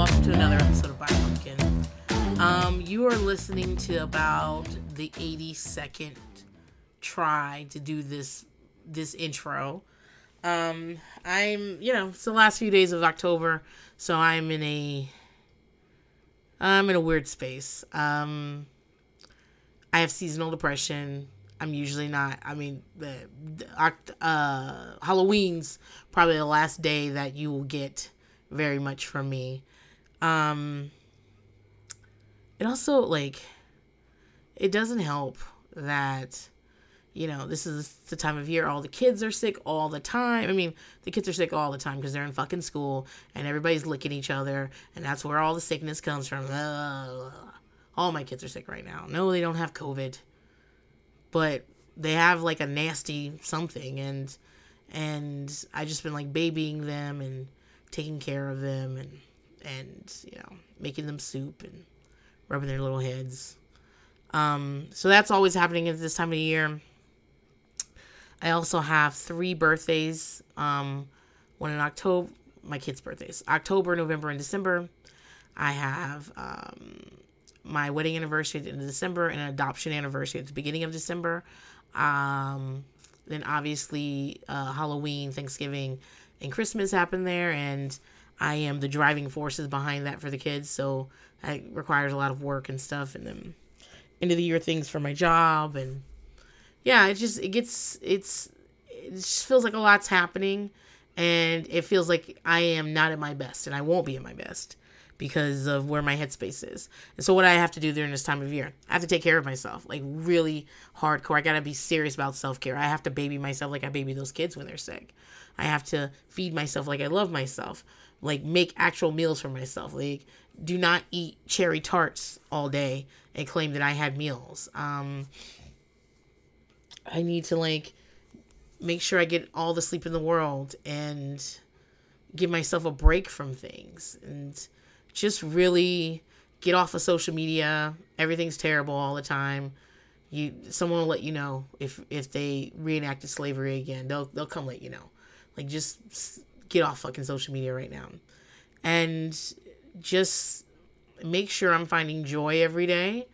welcome to another episode of By Pumpkin. Um, you are listening to about the 82nd try to do this this intro. Um, I'm, you know, it's the last few days of October, so I'm in a I'm in a weird space. Um, I have seasonal depression. I'm usually not. I mean, the, the uh, Halloween's probably the last day that you will get very much from me. Um, it also like it doesn't help that you know this is the time of year all the kids are sick all the time. I mean the kids are sick all the time because they're in fucking school and everybody's licking each other and that's where all the sickness comes from. Ugh. all my kids are sick right now. No they don't have covid but they have like a nasty something and and i just been like babying them and taking care of them and and you know making them soup and rubbing their little heads um so that's always happening at this time of year I also have three birthdays. Um, one in October, my kids' birthdays, October, November, and December. I have um, my wedding anniversary of December and an adoption anniversary at the beginning of December. Um, then obviously uh, Halloween, Thanksgiving, and Christmas happen there, and I am the driving forces behind that for the kids. So that requires a lot of work and stuff, and then end of the year things for my job and yeah, it just it gets it's it just feels like a lot's happening and it feels like I am not at my best and I won't be at my best because of where my headspace is. And so what I have to do during this time of year, I have to take care of myself, like really hardcore. I got to be serious about self-care. I have to baby myself like I baby those kids when they're sick. I have to feed myself like I love myself. Like make actual meals for myself. Like do not eat cherry tarts all day and claim that I had meals. Um I need to like make sure I get all the sleep in the world and give myself a break from things and just really get off of social media. Everything's terrible all the time. You someone will let you know if if they reenacted slavery again. They'll they'll come let you know. Like just get off fucking social media right now. And just make sure I'm finding joy every day.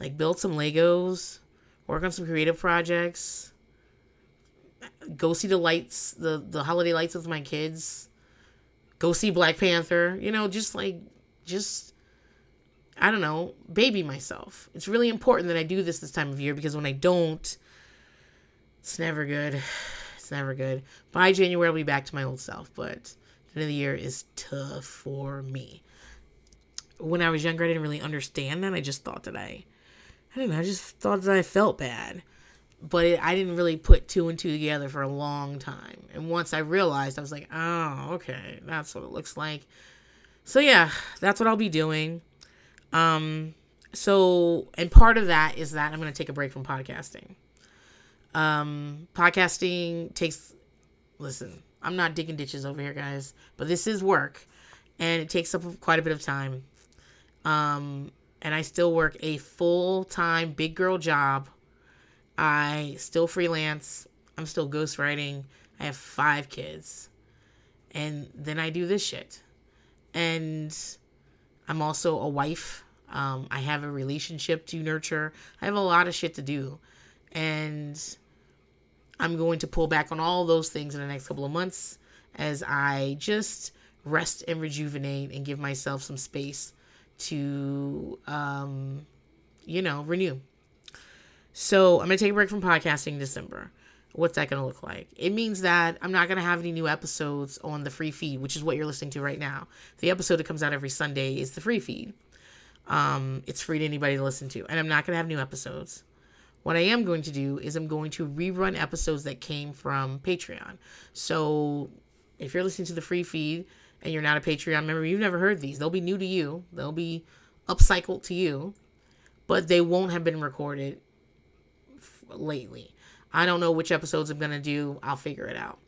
Like build some Legos, work on some creative projects, go see the lights, the the holiday lights with my kids, go see Black Panther, you know, just like just I don't know, baby myself. It's really important that I do this this time of year because when I don't, it's never good. It's never good. By January, I'll be back to my old self, but the end of the year is tough for me. When I was younger, I didn't really understand that. I just thought that I I don't know. I just thought that I felt bad, but it, I didn't really put two and two together for a long time. And once I realized, I was like, oh, okay, that's what it looks like. So yeah, that's what I'll be doing. Um, so and part of that is that I'm going to take a break from podcasting. Um, podcasting takes. Listen, I'm not digging ditches over here, guys, but this is work, and it takes up quite a bit of time. Um, and I still work a full time big girl job. I still freelance. I'm still ghostwriting. I have five kids. And then I do this shit. And I'm also a wife. Um, I have a relationship to nurture. I have a lot of shit to do. And I'm going to pull back on all those things in the next couple of months as I just rest and rejuvenate and give myself some space to, um, you know, renew. So I'm going to take a break from podcasting in December. What's that going to look like? It means that I'm not going to have any new episodes on the free feed, which is what you're listening to right now. The episode that comes out every Sunday is the free feed. Um, it's free to anybody to listen to. And I'm not going to have new episodes. What I am going to do is I'm going to rerun episodes that came from Patreon. So if you're listening to the free feed, and you're not a Patreon member, you've never heard these. They'll be new to you. They'll be upcycled to you, but they won't have been recorded f- lately. I don't know which episodes I'm going to do. I'll figure it out.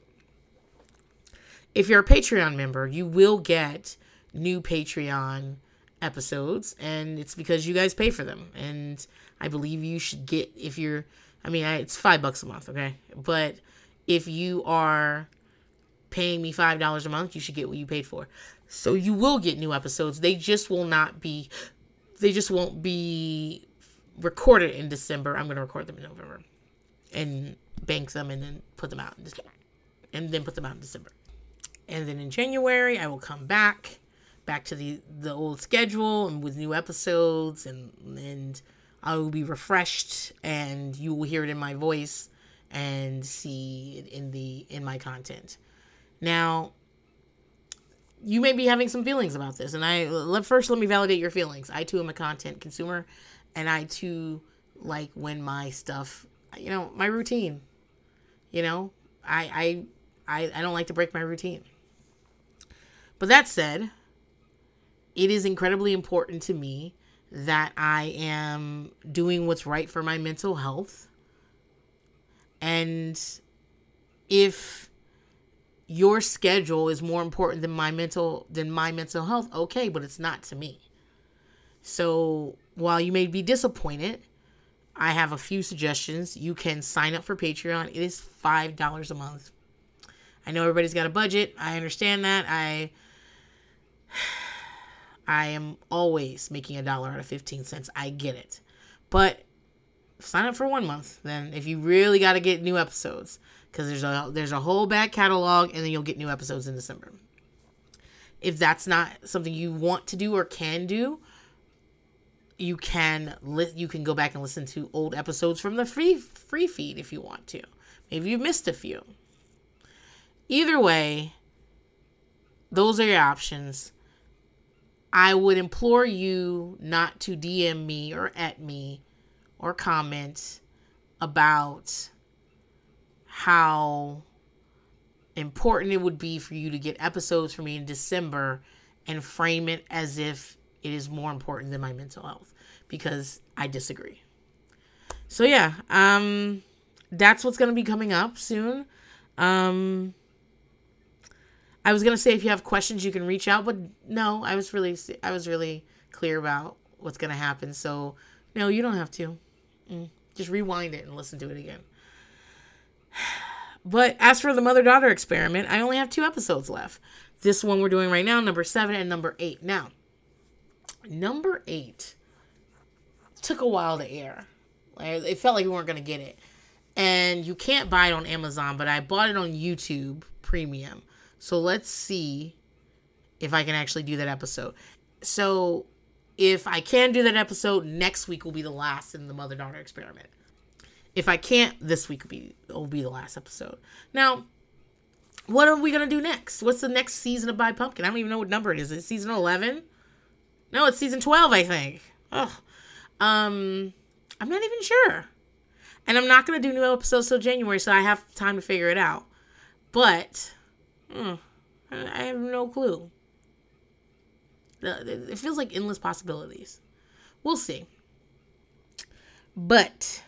If you're a Patreon member, you will get new Patreon episodes, and it's because you guys pay for them. And I believe you should get, if you're, I mean, it's five bucks a month, okay? But if you are paying me five dollars a month, you should get what you paid for. So you will get new episodes. They just will not be they just won't be recorded in December. I'm going to record them in November and bank them and then put them out in December. And then put them out in December. And then in January, I will come back back to the the old schedule and with new episodes and and I will be refreshed and you will hear it in my voice and see it in the in my content. Now, you may be having some feelings about this, and I let first let me validate your feelings. I too am a content consumer, and I too like when my stuff, you know, my routine. You know, I I I, I don't like to break my routine. But that said, it is incredibly important to me that I am doing what's right for my mental health. And if your schedule is more important than my mental than my mental health, okay, but it's not to me. So, while you may be disappointed, I have a few suggestions. You can sign up for Patreon. It is $5 a month. I know everybody's got a budget. I understand that. I I am always making a dollar out of 15 cents. I get it. But sign up for one month then if you really got to get new episodes because there's a there's a whole back catalog and then you'll get new episodes in December. If that's not something you want to do or can do, you can li- you can go back and listen to old episodes from the free free feed if you want to. Maybe you've missed a few. Either way, those are your options. I would implore you not to DM me or at me or comment about how important it would be for you to get episodes from me in December and frame it as if it is more important than my mental health because I disagree. So yeah, um that's what's going to be coming up soon. Um I was gonna say if you have questions, you can reach out, but no, I was really I was really clear about what's gonna happen. So no, you don't have to. Mm, just rewind it and listen to it again. But as for the mother daughter experiment, I only have two episodes left. This one we're doing right now, number seven and number eight. Now, number eight took a while to air. It felt like we weren't gonna get it, and you can't buy it on Amazon, but I bought it on YouTube Premium. So let's see if I can actually do that episode. So if I can do that episode, next week will be the last in the mother daughter experiment. If I can't, this week will be will be the last episode. Now, what are we gonna do next? What's the next season of Buy Pumpkin? I don't even know what number it is. Is it season eleven? No, it's season twelve, I think. Oh, um, I'm not even sure, and I'm not gonna do new episodes till January, so I have time to figure it out. But Hmm. I have no clue. It feels like endless possibilities. We'll see. But,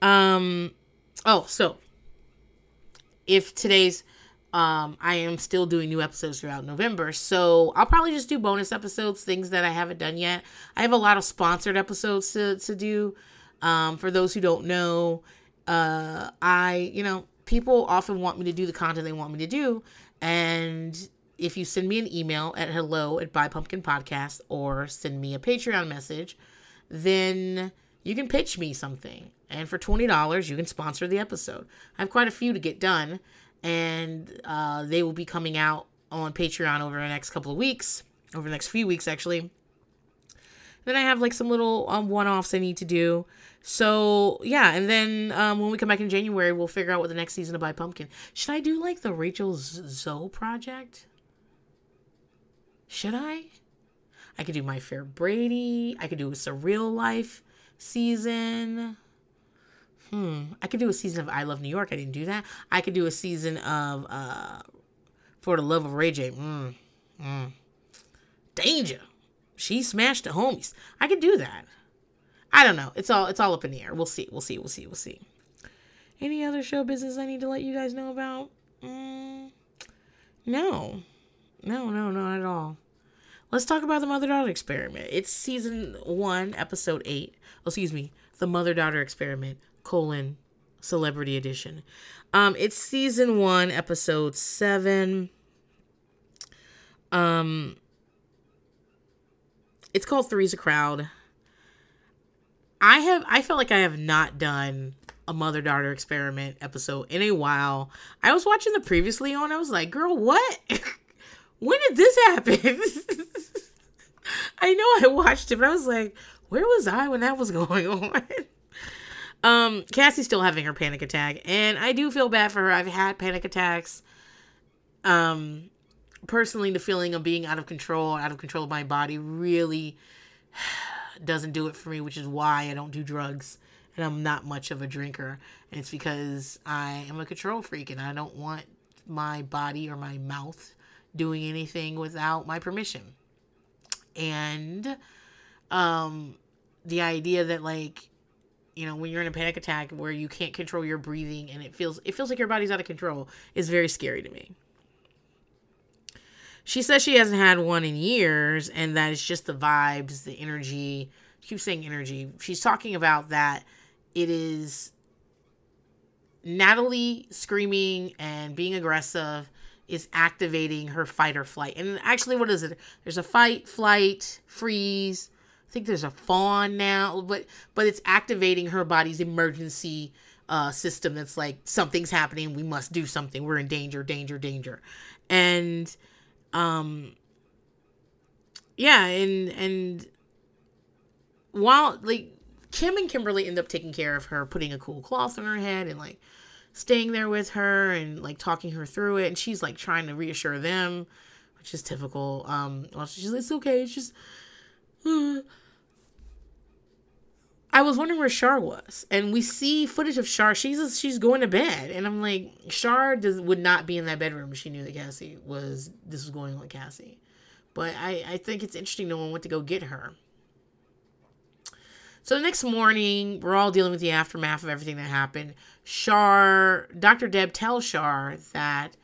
um, oh, so if today's, um, I am still doing new episodes throughout November, so I'll probably just do bonus episodes, things that I haven't done yet. I have a lot of sponsored episodes to to do. Um, for those who don't know, uh, I, you know, people often want me to do the content they want me to do. And if you send me an email at hello at Buy Pumpkin Podcast or send me a Patreon message, then you can pitch me something. And for $20, you can sponsor the episode. I have quite a few to get done, and uh, they will be coming out on Patreon over the next couple of weeks, over the next few weeks, actually. Then I have like some little um, one offs I need to do. So yeah, and then um, when we come back in January, we'll figure out what the next season of Buy Pumpkin. Should I do like the Rachel Zoe project? Should I? I could do My Fair Brady. I could do a surreal life season. Hmm. I could do a season of I Love New York. I didn't do that. I could do a season of uh For the Love of Ray J. Hmm. Hmm. Danger. She smashed the homies. I could do that. I don't know. It's all it's all up in the air. We'll see. We'll see. We'll see. We'll see. Any other show business I need to let you guys know about? Mm, no, no, no, not at all. Let's talk about the mother daughter experiment. It's season one, episode eight. Oh, excuse me, the mother daughter experiment colon celebrity edition. Um, it's season one, episode seven. Um, it's called Three's a Crowd. I have I felt like I have not done a mother daughter experiment episode in a while. I was watching the previously on. I was like, girl, what? when did this happen? I know I watched it, but I was like, where was I when that was going on? um, Cassie's still having her panic attack, and I do feel bad for her. I've had panic attacks. Um, personally, the feeling of being out of control, out of control of my body, really doesn't do it for me, which is why I don't do drugs and I'm not much of a drinker. And it's because I am a control freak and I don't want my body or my mouth doing anything without my permission. And um the idea that like you know when you're in a panic attack where you can't control your breathing and it feels it feels like your body's out of control is very scary to me. She says she hasn't had one in years and that it's just the vibes, the energy. She keeps saying energy. She's talking about that it is Natalie screaming and being aggressive is activating her fight or flight. And actually, what is it? There's a fight, flight, freeze. I think there's a fawn now, but but it's activating her body's emergency uh, system. That's like something's happening. We must do something. We're in danger, danger, danger. And um, yeah, and and while like Kim and Kimberly end up taking care of her, putting a cool cloth on her head and like staying there with her and like talking her through it. And she's like trying to reassure them, which is typical. Um, well, she's like, it's okay. It's just. I was wondering where Shar was, and we see footage of Shar. She's she's going to bed, and I'm like, Shar would not be in that bedroom. She knew that Cassie was this was going on with Cassie, but I I think it's interesting no one went to go get her. So the next morning, we're all dealing with the aftermath of everything that happened. Shar, Dr. Deb tells Shar that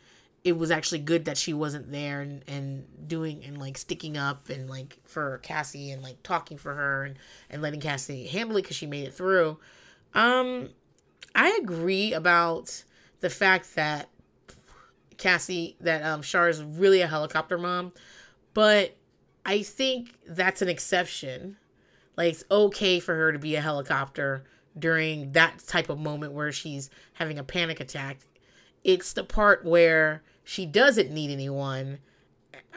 it was actually good that she wasn't there and, and doing and like sticking up and like for Cassie and like talking for her and, and letting Cassie handle it because she made it through. Um, I agree about the fact that Cassie, that um, Shar is really a helicopter mom, but I think that's an exception like it's okay for her to be a helicopter during that type of moment where she's having a panic attack. It's the part where she doesn't need anyone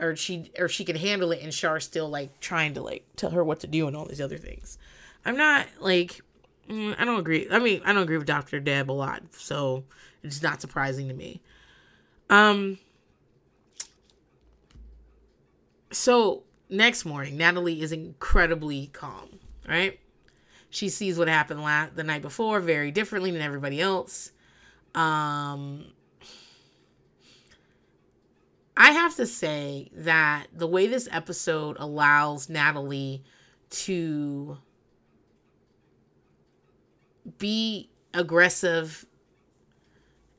or she or she can handle it and Shar's still like trying to like tell her what to do and all these other things. I'm not like mm, I don't agree. I mean, I don't agree with Dr. Deb a lot, so it's not surprising to me. Um so next morning, Natalie is incredibly calm, right? She sees what happened la- the night before very differently than everybody else. Um, I have to say that the way this episode allows Natalie to be aggressive,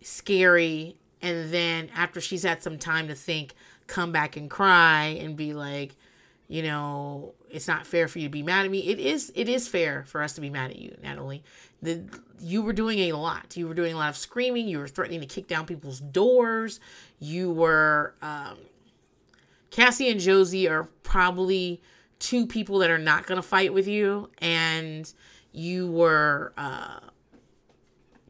scary, and then after she's had some time to think, come back and cry and be like, you know, it's not fair for you to be mad at me. It is it is fair for us to be mad at you, Natalie. The you were doing a lot. You were doing a lot of screaming. You were threatening to kick down people's doors. You were um, Cassie and Josie are probably two people that are not going to fight with you, and you were uh,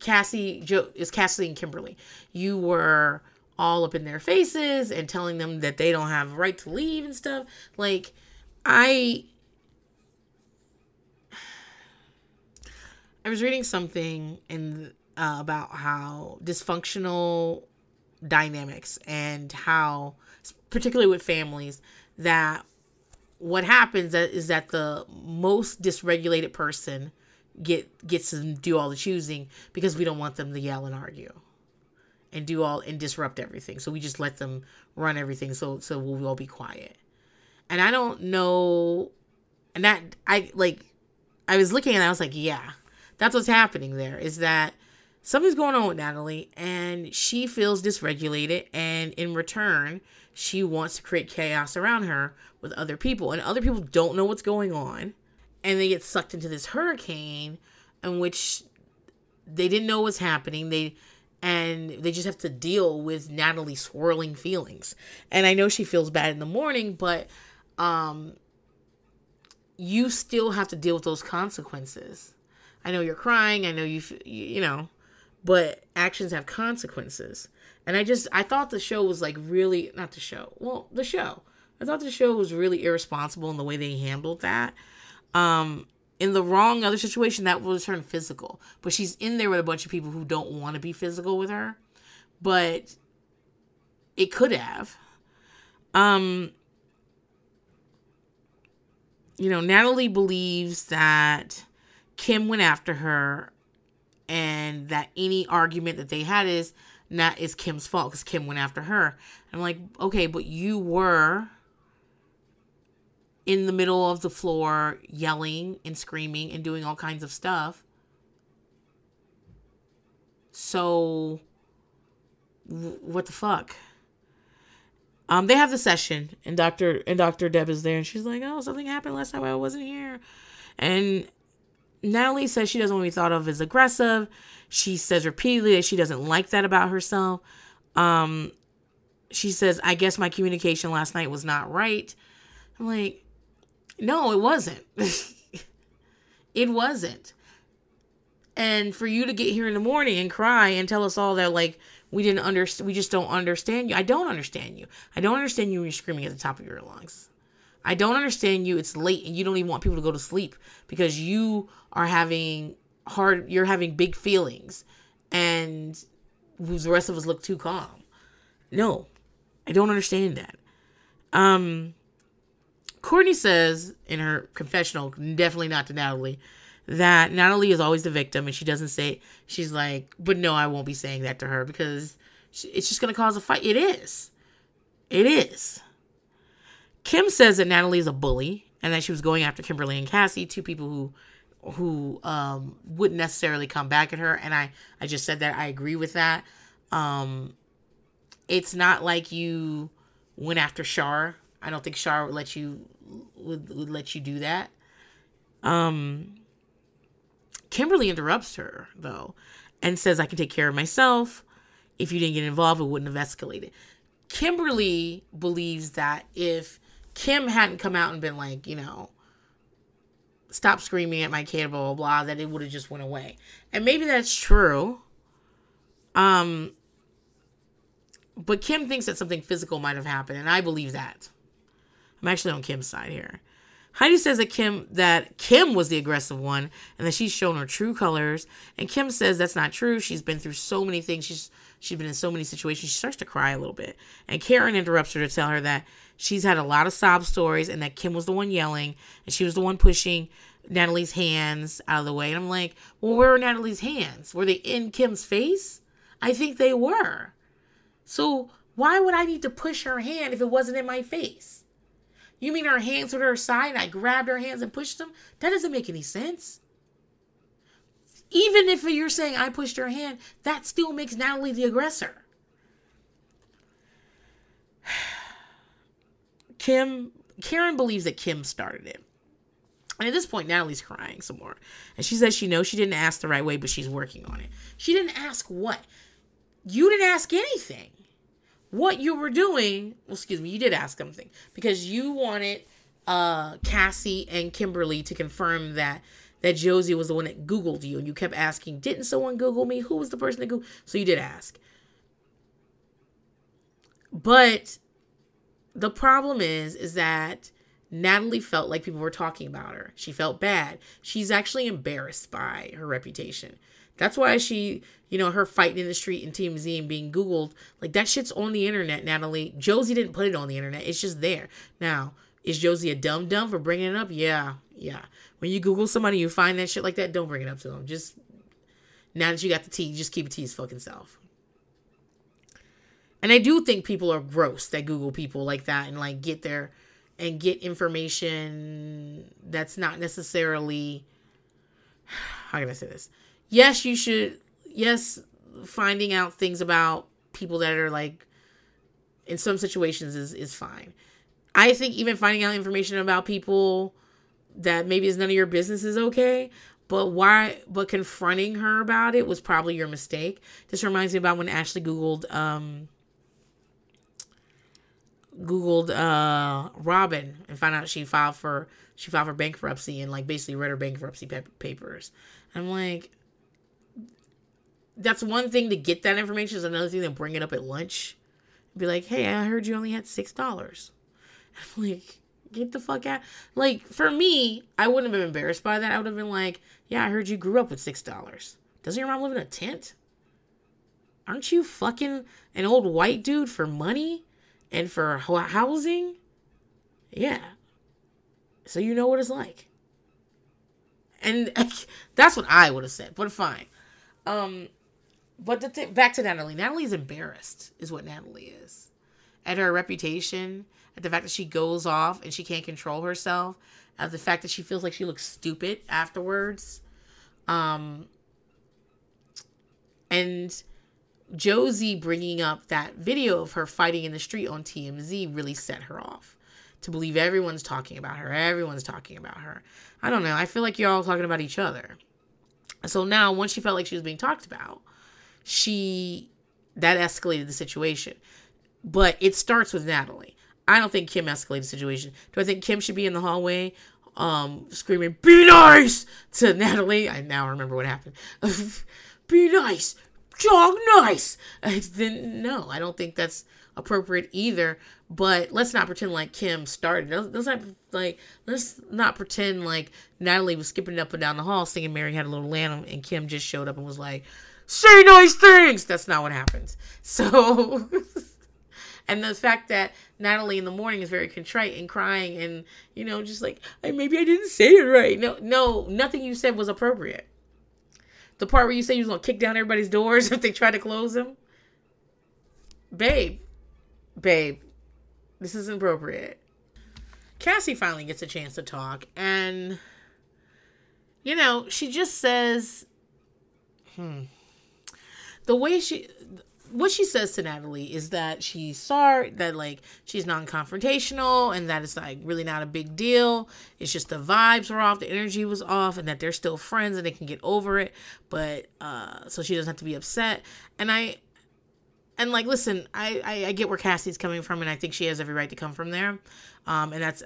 Cassie. Jo is Cassie and Kimberly. You were all up in their faces and telling them that they don't have a right to leave and stuff. Like, I. I was reading something in uh, about how dysfunctional dynamics and how, particularly with families, that what happens is that the most dysregulated person get gets to do all the choosing because we don't want them to yell and argue and do all and disrupt everything. So we just let them run everything so so we'll all be quiet. And I don't know and that I like I was looking and I was like, yeah, that's what's happening there is that something's going on with Natalie and she feels dysregulated and in return she wants to create chaos around her with other people and other people don't know what's going on and they get sucked into this hurricane in which they didn't know what's happening. They and they just have to deal with Natalie's swirling feelings. And I know she feels bad in the morning, but um you still have to deal with those consequences. I know you're crying, I know you you know, but actions have consequences. And I just I thought the show was like really not the show. Well, the show. I thought the show was really irresponsible in the way they handled that. Um in the wrong other situation that would turn physical. But she's in there with a bunch of people who don't want to be physical with her. But it could have. Um you know, Natalie believes that Kim went after her and that any argument that they had is not is Kim's fault because Kim went after her. I'm like, okay, but you were in the middle of the floor yelling and screaming and doing all kinds of stuff. So what the fuck? Um, they have the session, and Doctor and Doctor Deb is there, and she's like, "Oh, something happened last time I wasn't here," and Natalie says she doesn't want to be thought of as aggressive. She says repeatedly that she doesn't like that about herself. Um, she says, "I guess my communication last night was not right." I'm like, "No, it wasn't. it wasn't." And for you to get here in the morning and cry and tell us all that like we didn't understand. We just don't understand you. I don't understand you. I don't understand you when you're screaming at the top of your lungs. I don't understand you. It's late and you don't even want people to go to sleep because you are having hard. You're having big feelings, and the rest of us look too calm. No, I don't understand that. Um, Courtney says in her confessional, definitely not to Natalie, that Natalie is always the victim and she doesn't say, she's like, but no, I won't be saying that to her because it's just going to cause a fight. It is. It is. Kim says that Natalie is a bully and that she was going after Kimberly and Cassie, two people who who um wouldn't necessarily come back at her and I I just said that I agree with that. Um it's not like you went after Shar. I don't think Shar would let you would, would let you do that. Um Kimberly interrupts her, though, and says, I can take care of myself. If you didn't get involved, it wouldn't have escalated. Kimberly believes that if Kim hadn't come out and been like, you know, stop screaming at my kid, blah, blah, blah, that it would have just went away. And maybe that's true. Um, but Kim thinks that something physical might have happened, and I believe that. I'm actually on Kim's side here. Heidi says that Kim that Kim was the aggressive one and that she's shown her true colors. And Kim says that's not true. She's been through so many things. She's she's been in so many situations. She starts to cry a little bit. And Karen interrupts her to tell her that she's had a lot of sob stories and that Kim was the one yelling and she was the one pushing Natalie's hands out of the way. And I'm like, well, where were Natalie's hands? Were they in Kim's face? I think they were. So why would I need to push her hand if it wasn't in my face? You mean her hands were at her side and I grabbed her hands and pushed them? That doesn't make any sense. Even if you're saying I pushed her hand, that still makes Natalie the aggressor. Kim, Karen believes that Kim started it. And at this point, Natalie's crying some more. And she says she knows she didn't ask the right way, but she's working on it. She didn't ask what? You didn't ask anything what you were doing. Well, excuse me, you did ask something because you wanted uh, Cassie and Kimberly to confirm that that Josie was the one that Googled you, and you kept asking, "Didn't someone Google me? Who was the person that Googled?" So you did ask. But the problem is, is that Natalie felt like people were talking about her. She felt bad. She's actually embarrassed by her reputation. That's why she, you know, her fighting in the street in TMZ and being Googled, like that shit's on the internet, Natalie. Josie didn't put it on the internet. It's just there. Now, is Josie a dumb dumb for bringing it up? Yeah, yeah. When you Google somebody, you find that shit like that, don't bring it up to them. Just, now that you got the tea, just keep it to his fucking self. And I do think people are gross that Google people like that and like get their and get information that's not necessarily how can I say this? Yes, you should. Yes, finding out things about people that are like in some situations is is fine. I think even finding out information about people that maybe is none of your business is okay. But why? But confronting her about it was probably your mistake. This reminds me about when Ashley googled um, googled uh, Robyn and found out she filed for she filed for bankruptcy and like basically read her bankruptcy papers. I'm like, that's one thing to get that information. Is another thing to bring it up at lunch. Be like, hey, I heard you only had six dollars. Like, get the fuck out. Like, for me, I wouldn't have been embarrassed by that. I would have been like, yeah, I heard you grew up with six dollars. Doesn't your mom live in a tent? Aren't you fucking an old white dude for money and for housing? Yeah. So you know what it's like. And that's what I would have said, but fine. Um, but the th- back to Natalie. Natalie's embarrassed, is what Natalie is. At her reputation, at the fact that she goes off and she can't control herself, at the fact that she feels like she looks stupid afterwards. Um, and Josie bringing up that video of her fighting in the street on TMZ really set her off to believe everyone's talking about her. Everyone's talking about her. I don't know. I feel like you're all talking about each other. So now, once she felt like she was being talked about, she that escalated the situation. But it starts with Natalie. I don't think Kim escalated the situation. Do I think Kim should be in the hallway um screaming, Be nice to Natalie? I now remember what happened. be nice. Jog nice. I then no, I don't think that's appropriate either. But let's not pretend like Kim started. Let's not like let's not pretend like Natalie was skipping up and down the hall singing "Mary Had a Little Lamb" and Kim just showed up and was like, "Say nice things." That's not what happens. So. and the fact that Natalie in the morning is very contrite and crying and you know just like maybe I didn't say it right. No, no, nothing you said was appropriate. The part where you say you was gonna kick down everybody's doors if they try to close them, babe, babe, this isn't appropriate. Cassie finally gets a chance to talk, and you know she just says, "Hmm." The way she what she says to Natalie is that she's sorry that like she's non-confrontational and that it's like really not a big deal. It's just the vibes were off, the energy was off, and that they're still friends and they can get over it. But uh so she doesn't have to be upset. And I and like listen, I, I I get where Cassie's coming from and I think she has every right to come from there. Um and that's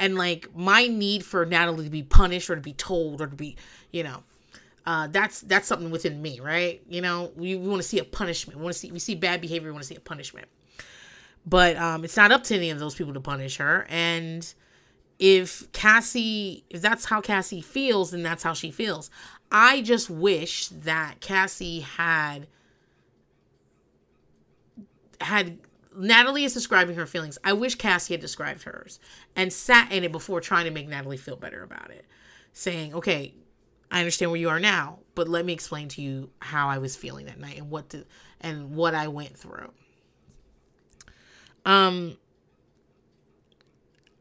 and like my need for Natalie to be punished or to be told or to be, you know, uh, that's that's something within me, right? You know, we, we want to see a punishment. We want to see we see bad behavior. We want to see a punishment. But um, it's not up to any of those people to punish her. And if Cassie, if that's how Cassie feels, then that's how she feels. I just wish that Cassie had had Natalie is describing her feelings. I wish Cassie had described hers and sat in it before trying to make Natalie feel better about it. Saying, okay, I understand where you are now, but let me explain to you how I was feeling that night and what the and what I went through. Um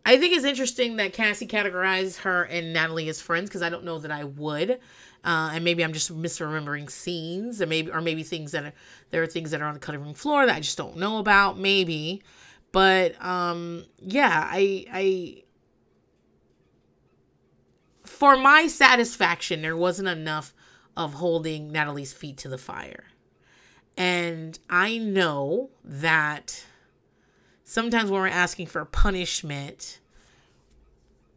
I think it's interesting that Cassie categorized her and Natalie as friends because I don't know that I would. Uh, and maybe I'm just misremembering scenes, and maybe or maybe things that are there are things that are on the cutting room floor that I just don't know about. Maybe, but um, yeah, I I for my satisfaction, there wasn't enough of holding Natalie's feet to the fire. And I know that sometimes when we're asking for punishment,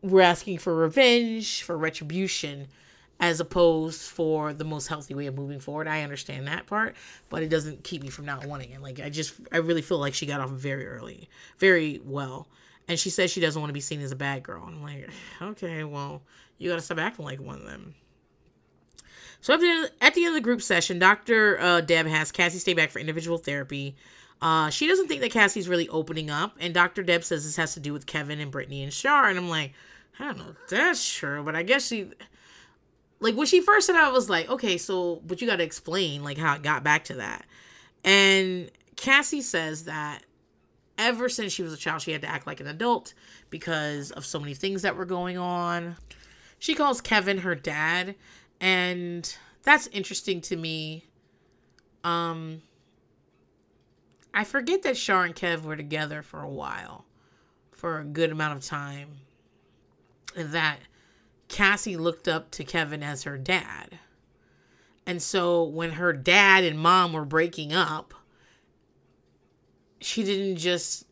we're asking for revenge, for retribution, as opposed for the most healthy way of moving forward. I understand that part, but it doesn't keep me from not wanting it. Like I just I really feel like she got off very early, very well. And she says she doesn't want to be seen as a bad girl. And I'm like, okay, well, you got to stop acting like one of them. So at the, at the end of the group session, Dr. Uh, Deb has Cassie stay back for individual therapy. Uh, she doesn't think that Cassie's really opening up, and Dr. Deb says this has to do with Kevin and Brittany and Shar. And I'm like, I don't know that's true, but I guess she, like when she first said I was like, okay, so but you got to explain like how it got back to that. And Cassie says that ever since she was a child, she had to act like an adult because of so many things that were going on she calls Kevin her dad, and that's interesting to me. Um, I forget that Shar and Kev were together for a while, for a good amount of time, and that Cassie looked up to Kevin as her dad. And so when her dad and mom were breaking up, she didn't just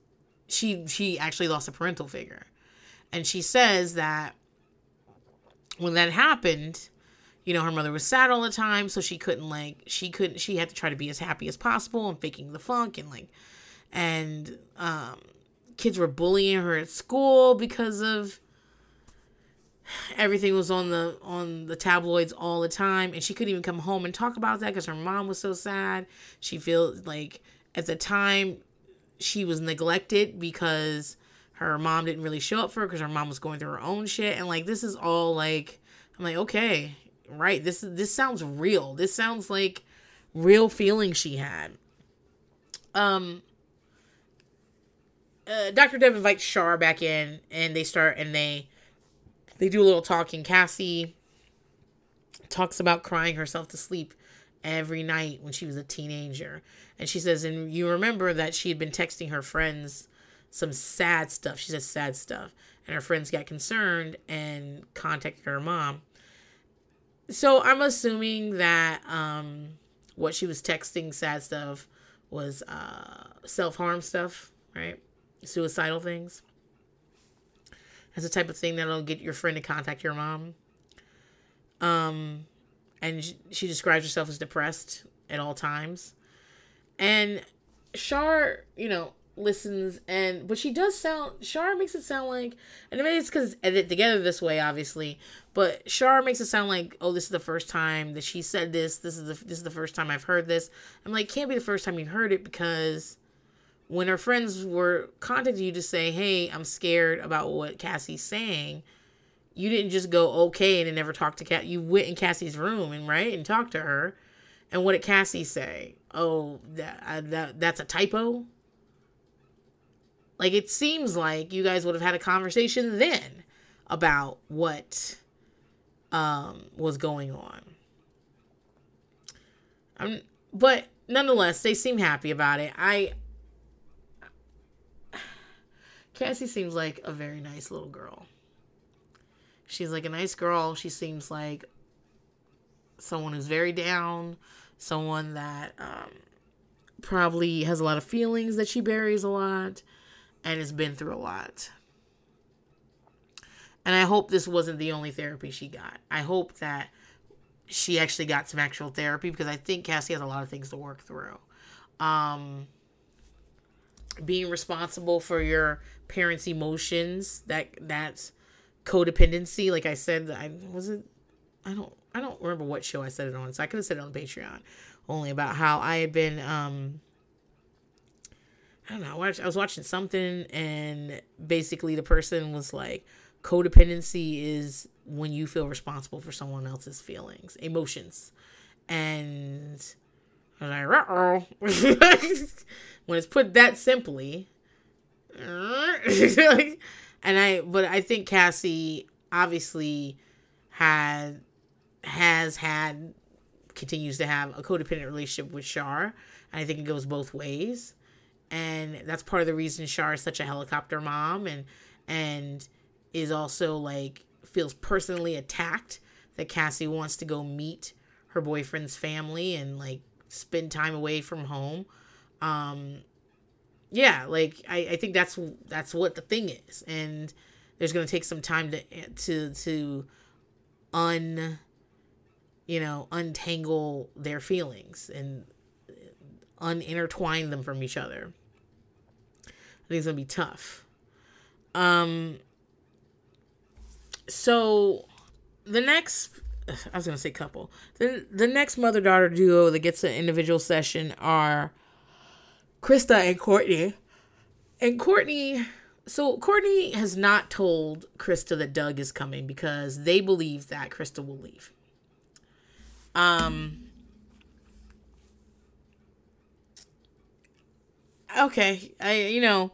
she she actually lost a parental figure. And she says that when that happened, you know, her mother was sad all the time, so she couldn't like she couldn't she had to try to be as happy as possible and faking the funk and like and um kids were bullying her at school because of everything was on the on the tabloids all the time and she couldn't even come home and talk about that because her mom was so sad. She feels like at the time she was neglected because her mom didn't really show up for her because her mom was going through her own shit. And like this is all like i'm like okay right this is this sounds real. This sounds like real feelings she had. Um uh, dr deb invites shar back in and they start and they they do a little talking. Cassie talks about crying herself to sleep every night when she was a teenager. And she says and you remember that she had been texting her friends some sad stuff. She says sad stuff. And her friends got concerned and contacted her mom. So i'm assuming that um what she was texting sad stuff was uh self-harm stuff right? Suicidal things. That's the type of thing that'll get your friend to contact your mom. Um and she describes herself as depressed at all times. And Shar, you know, listens and but she does sound Shar makes it sound like and maybe it's because edited together this way, obviously. But Shar makes it sound like, oh, this is the first time that she said this. This is the this is the first time I've heard this. I'm like, can't be the first time you heard it because when her friends were contacting you to say, hey, I'm scared about what Cassie's saying, you didn't just go okay and then never talk to Cat. You went in Cassie's room and right and talked to her. And what did Cassie say? Oh, that, uh, that that's a typo. Like it seems like you guys would have had a conversation then about what um was going on. Um, but nonetheless, they seem happy about it. I Cassie seems like a very nice little girl. She's like a nice girl. She seems like someone who's very down, someone that um, probably has a lot of feelings that she buries a lot and has been through a lot. And I hope this wasn't the only therapy she got. I hope that she actually got some actual therapy because I think Cassie has a lot of things to work through. Um, being responsible for your parents' emotions, that that's codependency. Like I said, I was it. I don't. I don't remember what show I said it on, so I could have said it on Patreon, only about how I had been. um I don't know. I, watched, I was watching something, and basically the person was like, "Codependency is when you feel responsible for someone else's feelings, emotions," and I was like, when it's put that simply, and I, but I think Cassie obviously had has had continues to have a codependent relationship with Shar. And I think it goes both ways. And that's part of the reason Shar is such a helicopter mom and and is also like feels personally attacked that Cassie wants to go meet her boyfriend's family and like spend time away from home. Um yeah, like I, I think that's that's what the thing is. And there's gonna take some time to to to un you know, untangle their feelings and unintertwine them from each other. I think it's gonna be tough. Um so the next I was gonna say couple. The the next mother daughter duo that gets an individual session are Krista and Courtney. And Courtney so Courtney has not told Krista that Doug is coming because they believe that Krista will leave. Um. Okay, I you know,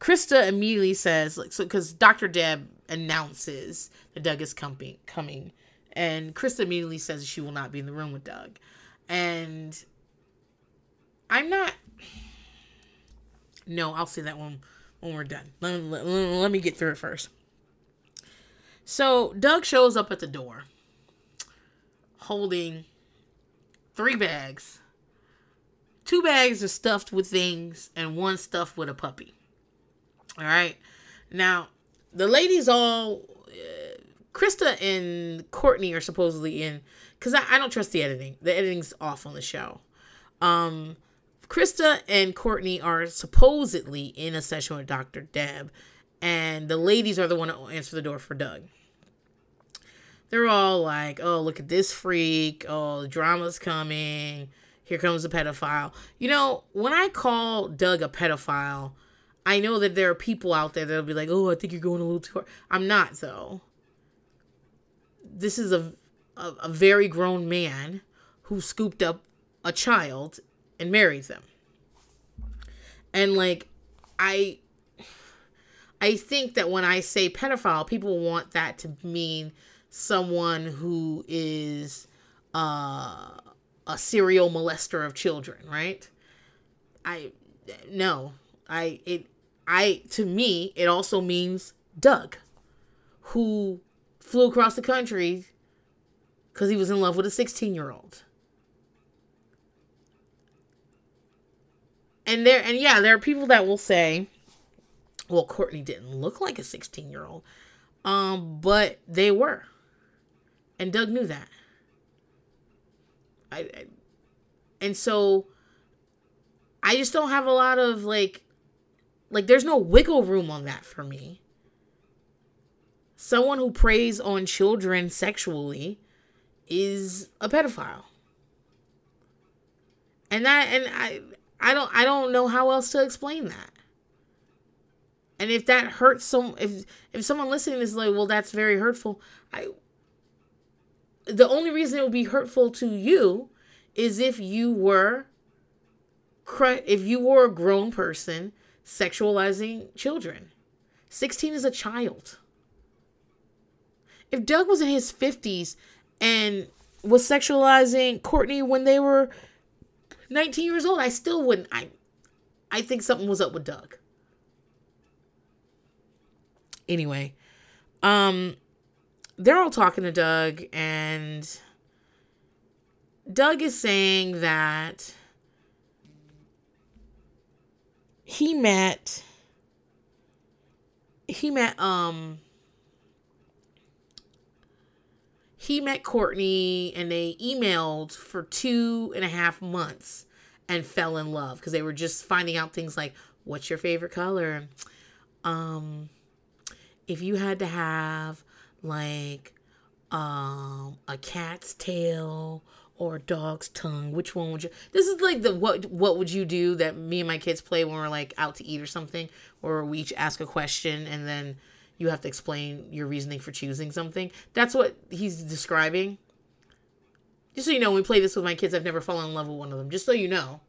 Krista immediately says like so because Dr. Deb announces that Doug is coming coming, and Krista immediately says she will not be in the room with Doug, and I'm not. No, I'll say that one when we're done. Let, let, let me get through it first. So Doug shows up at the door holding three bags. Two bags are stuffed with things, and one stuffed with a puppy. All right. Now, the ladies all, uh, Krista and Courtney are supposedly in, because I, I don't trust the editing. The editing's off on the show. Um, Krista and Courtney are supposedly in a session with Dr. Deb, and the ladies are the one to answer the door for Doug. They're all like, "Oh, look at this freak! Oh, the drama's coming! Here comes a pedophile." You know, when I call Doug a pedophile, I know that there are people out there that'll be like, "Oh, I think you're going a little too far." I'm not though. This is a a, a very grown man who scooped up a child and marries them. And like I I think that when I say pedophile, people want that to mean someone who is uh, a serial molester of children, right? I no, I it I to me it also means Doug, who flew across the country because he was in love with a 16 year old. and there and yeah, there are people that will say, well, Courtney didn't look like a 16 year old. Um, but they were. And Doug knew that. I, I and so I just don't have a lot of like like there's no wiggle room on that for me. Someone who preys on children sexually is a pedophile. And that and I I don't I don't know how else to explain that. And if that hurts some if if someone listening is like, well, that's very hurtful, I the only reason it would be hurtful to you is if you were if you were a grown person sexualizing children. 16 is a child. If Doug was in his 50s and was sexualizing Courtney when they were 19 years old, I still wouldn't. I, I think something was up with Doug. Anyway, um, they're all talking to Doug, and Doug is saying that he met he met um he met Courtney and they emailed for two and a half months and fell in love because they were just finding out things like what's your favorite color? Um if you had to have like um a cat's tail or a dog's tongue which one would you this is like the what what would you do that me and my kids play when we're like out to eat or something or we each ask a question and then you have to explain your reasoning for choosing something. That's what he's describing. Just so you know, when we play this with my kids, I've never fallen in love with one of them. Just so you know.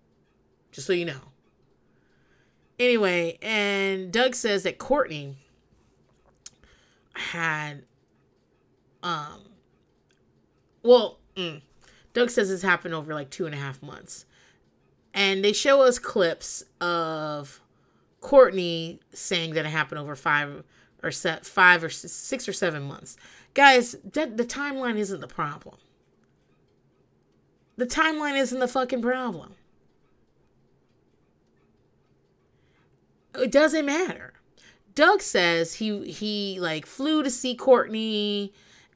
Just so you know. Anyway, and Doug says that Courtney had um well mm, Doug says this happened over like two and a half months. And they show us clips of Courtney saying that it happened over five or set five or six or seven months. Guys, that, the timeline isn't the problem. The timeline isn't the fucking problem. It doesn't matter. Doug says he he like flew to see Courtney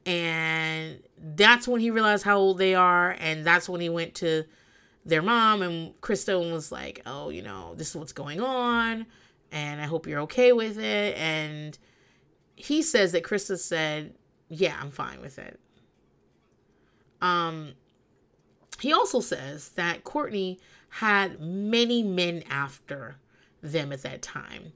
and that's when he realized how old they are and that's when he went to their mom and Krista was like, "Oh, you know, this is what's going on and I hope you're okay with it." And he says that Krista said, "Yeah, I'm fine with it." Um, he also says that Courtney had many men after them at that time.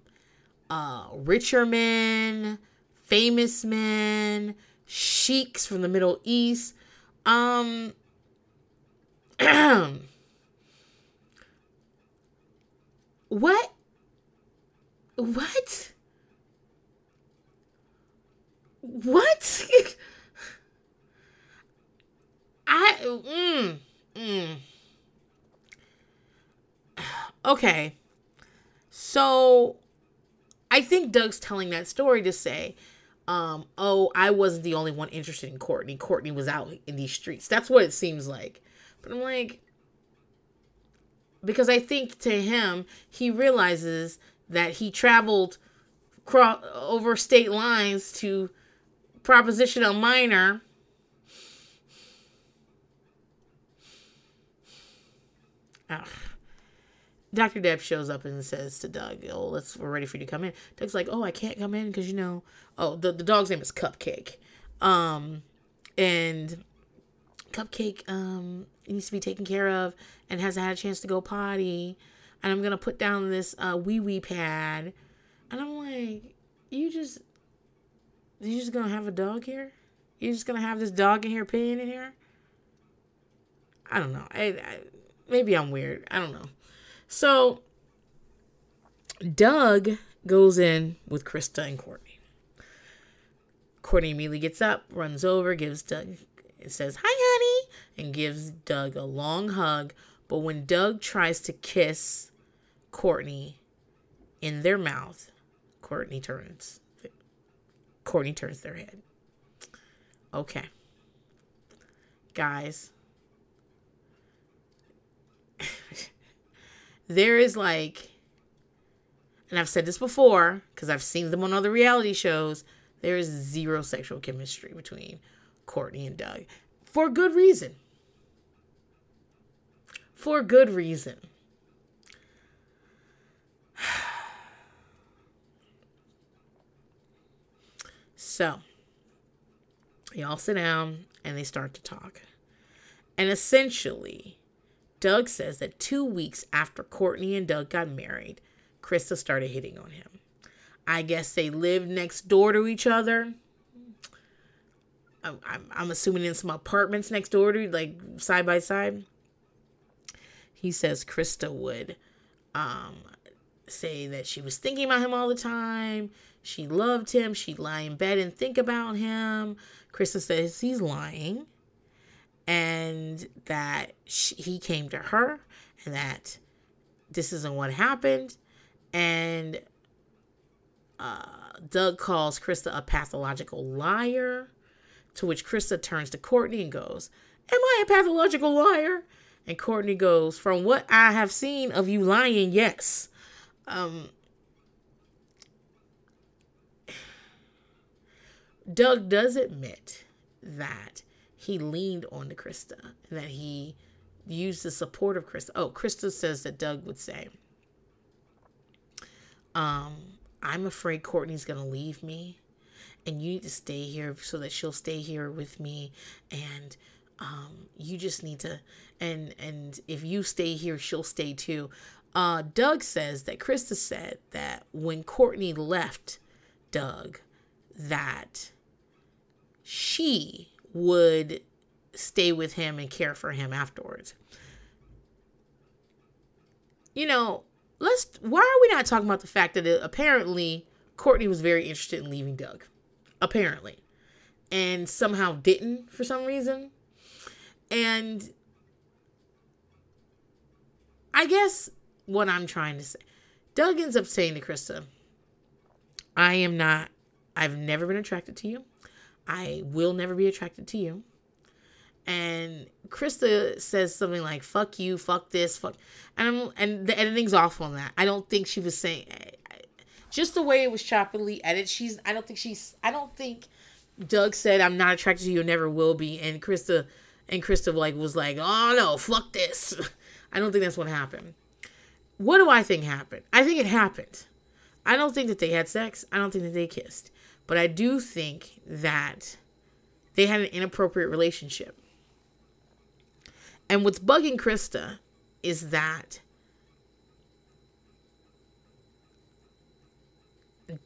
Uh, richer men, famous men, sheiks from the Middle East. Um, what? What? What? I mm, mm. Okay. So I think Doug's telling that story to say um, oh, I wasn't the only one interested in Courtney. Courtney was out in these streets. That's what it seems like. But I'm like, because I think to him, he realizes that he traveled over state lines to proposition a minor. Ugh. Dr. Deb shows up and says to Doug, "Oh, let's we're ready for you to come in." Doug's like, "Oh, I can't come in because you know, oh, the the dog's name is Cupcake, um, and Cupcake um needs to be taken care of and hasn't had a chance to go potty, and I'm gonna put down this uh, wee wee pad, and I'm like, you just, you just gonna have a dog here? You just gonna have this dog in here peeing in here? I don't know. I, I maybe I'm weird. I don't know." So Doug goes in with Krista and Courtney. Courtney immediately gets up, runs over, gives Doug, says, Hi, honey, and gives Doug a long hug. But when Doug tries to kiss Courtney in their mouth, Courtney turns. Courtney turns their head. Okay. Guys, there is like, and I've said this before because I've seen them on other reality shows, there is zero sexual chemistry between Courtney and Doug for good reason. For good reason. So, y'all sit down and they start to talk. And essentially, Doug says that two weeks after Courtney and Doug got married, Krista started hitting on him. I guess they lived next door to each other. I'm, I'm, I'm assuming in some apartments next door to like side by side. He says Krista would um, say that she was thinking about him all the time. She loved him. She'd lie in bed and think about him. Krista says he's lying and that she, he came to her and that this isn't what happened. And uh, doug calls krista a pathological liar to which krista turns to courtney and goes am i a pathological liar? And courtney goes from what i have seen of you lying yes. Um, doug does admit that he leaned on to Krista, and that he used the support of Krista. Oh, Krista says that Doug would say, um, I'm afraid Courtney's going to leave me and you need to stay here so that she'll stay here with me and um, you just need to and and if you stay here she'll stay too uh, doug says that krista said that when courtney left doug that she would stay with him and care for him afterwards. You know, let's why are we not talking about the fact that it, apparently Courtney was very interested in leaving Doug? Apparently. And somehow didn't for some reason. And I guess what I'm trying to say, Doug ends up saying to Krista, I am not, I've never been attracted to you. I will never be attracted to you. And Krista says something like "fuck you, fuck this, fuck," and I'm, and the editing's off on that. I don't think she was saying just the way it was choppily edited. She's I don't think she's I don't think Doug said I'm not attracted to you, never will be, and Krista and Krista like was like, oh no, fuck this. I don't think that's what happened. What do I think happened? I think it happened. I don't think that they had sex. I don't think that they kissed. But I do think that they had an inappropriate relationship. And what's bugging Krista is that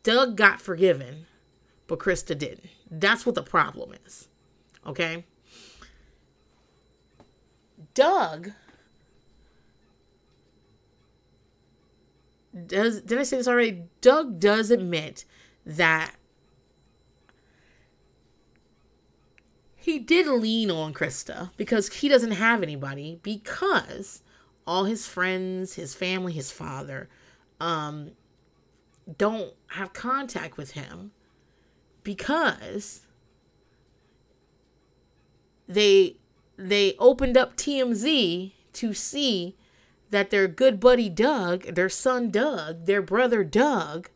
Doug got forgiven, but Krista didn't. That's what the problem is. Okay? Doug does did I say this already? Doug does admit that he did lean on Krista because he doesn't have anybody because all his friends, his family, his father um don't have contact with him because they they opened up TMZ to see that their good buddy Doug, their son Doug, their brother Doug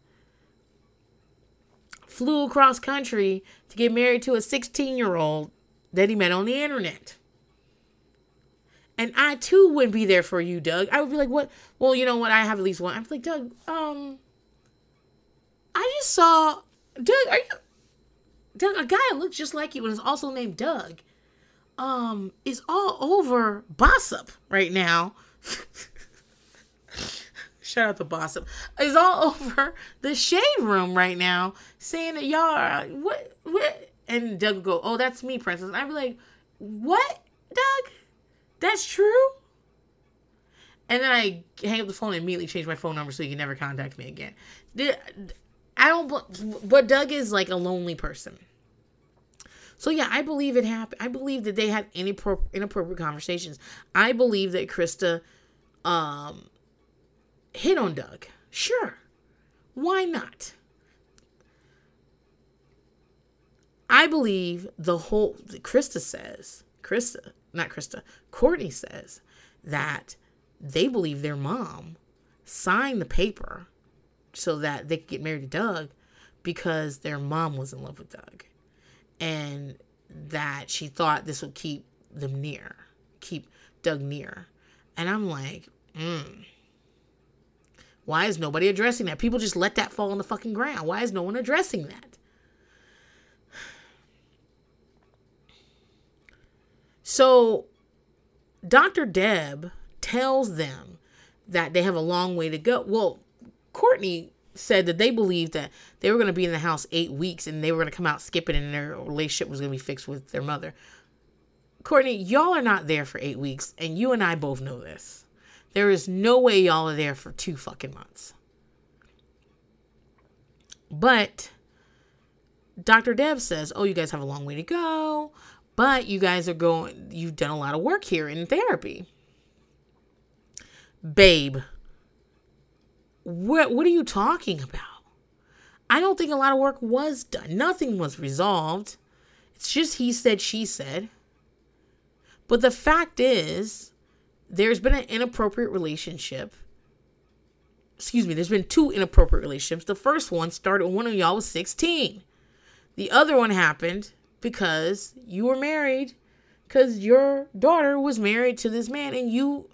flew across country to get married to a 16-year-old that he met on the internet. And I too wouldn't be there for you, Doug. I would be like, what? Well, you know what? I have at least one. I'm like, Doug, um, I just saw Doug. Are you Doug? A guy that looks just like you and is also named Doug, um, is all over Bossip right now. Shout out to Bossip. Is all over the shade room right now, saying that y'all are what what. And Doug go, "Oh, that's me, Princess." And I'd be like, "What, Doug? That's true." And then I hang up the phone and immediately change my phone number so you can never contact me again. I don't. But Doug is like a lonely person. So yeah, I believe it happened. I believe that they had inappropriate conversations. I believe that Krista um hit on Doug. Sure. Why not? I believe the whole Krista says, Krista, not Krista, Courtney says that they believe their mom signed the paper so that they could get married to Doug because their mom was in love with Doug. And that she thought this would keep them near, keep Doug near. And I'm like, mm. Why is nobody addressing that? People just let that fall on the fucking ground. Why is no one addressing that? So, Dr. Deb tells them that they have a long way to go. Well, Courtney said that they believed that they were going to be in the house eight weeks and they were going to come out skipping and their relationship was going to be fixed with their mother. Courtney, y'all are not there for eight weeks, and you and I both know this. There is no way y'all are there for two fucking months. But Dr. Deb says, Oh, you guys have a long way to go, but you guys are going, you've done a lot of work here in therapy. Babe, what what are you talking about? I don't think a lot of work was done. Nothing was resolved. It's just he said, she said. But the fact is, there's been an inappropriate relationship. Excuse me, there's been two inappropriate relationships. The first one started when one of y'all was 16. The other one happened because you were married, because your daughter was married to this man and you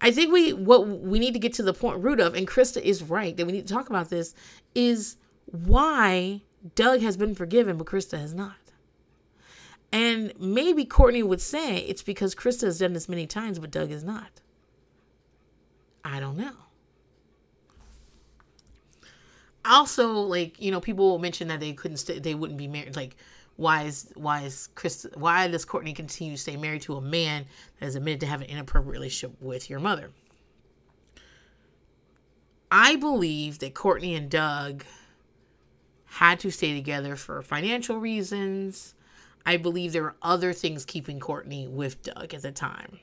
I think we what we need to get to the point root of, and Krista is right that we need to talk about this, is why Doug has been forgiven, but Krista has not. And maybe Courtney would say it's because Krista has done this many times, but Doug is not. I don't know. Also, like you know, people mention that they couldn't stay, they wouldn't be married. Like why is why is Chris why does Courtney continue to stay married to a man that has admitted to have an inappropriate relationship with your mother? I believe that Courtney and Doug had to stay together for financial reasons. I believe there were other things keeping Courtney with Doug at the time.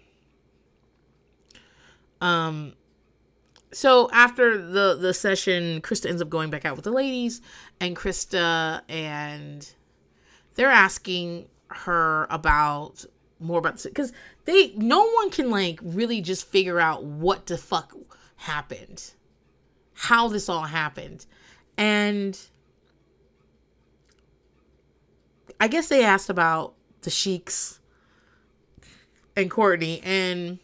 Um so after the the session, Krista ends up going back out with the ladies, and Krista and they're asking her about more about because they no one can like really just figure out what the fuck happened how this all happened and i guess they asked about the sheiks and courtney and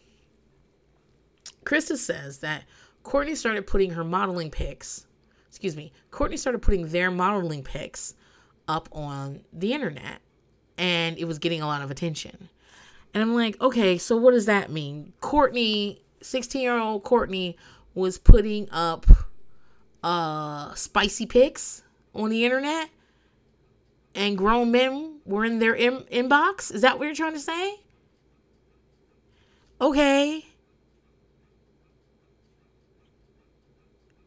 krista says that courtney started putting her modeling pics excuse me courtney started putting their modeling pics up on the internet and it was getting a lot of attention. And I'm like, okay, so what does that mean? Courtney, 16 year old Courtney, was putting up uh spicy pics on the internet and grown men were in their in- inbox. Is that what you're trying to say? Okay.